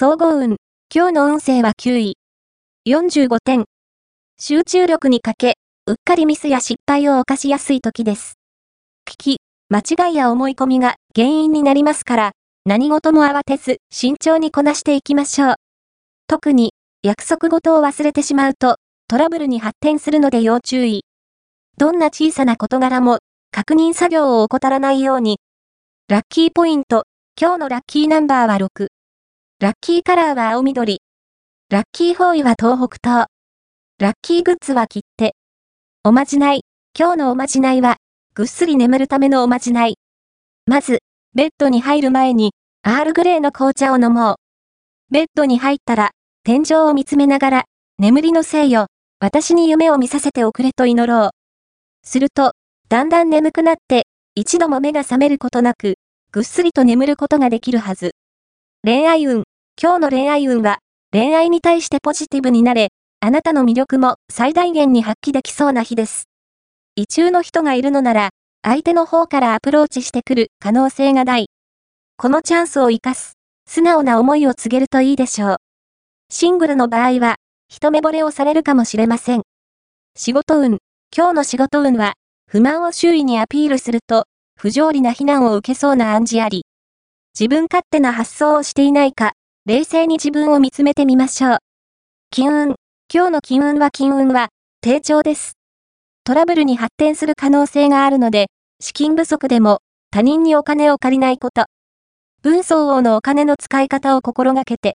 総合運。今日の運勢は9位。45点。集中力に欠け、うっかりミスや失敗を犯しやすい時です。危機、間違いや思い込みが原因になりますから、何事も慌てず慎重にこなしていきましょう。特に、約束事を忘れてしまうと、トラブルに発展するので要注意。どんな小さな事柄も、確認作業を怠らないように。ラッキーポイント、今日のラッキーナンバーは6。ラッキーカラーは青緑。ラッキーフォーイは東北東。ラッキーグッズは切手。おまじない。今日のおまじないは、ぐっすり眠るためのおまじない。まず、ベッドに入る前に、アールグレーの紅茶を飲もう。ベッドに入ったら、天井を見つめながら、眠りのせいよ、私に夢を見させておくれと祈ろう。すると、だんだん眠くなって、一度も目が覚めることなく、ぐっすりと眠ることができるはず。恋愛運。今日の恋愛運は、恋愛に対してポジティブになれ、あなたの魅力も最大限に発揮できそうな日です。異中の人がいるのなら、相手の方からアプローチしてくる可能性が大。このチャンスを活かす、素直な思いを告げるといいでしょう。シングルの場合は、一目惚れをされるかもしれません。仕事運。今日の仕事運は、不満を周囲にアピールすると、不条理な非難を受けそうな暗示あり。自分勝手な発想をしていないか、冷静に自分を見つめてみましょう。金運。今日の金運は金運は、低調です。トラブルに発展する可能性があるので、資金不足でも、他人にお金を借りないこと。文相応のお金の使い方を心がけて、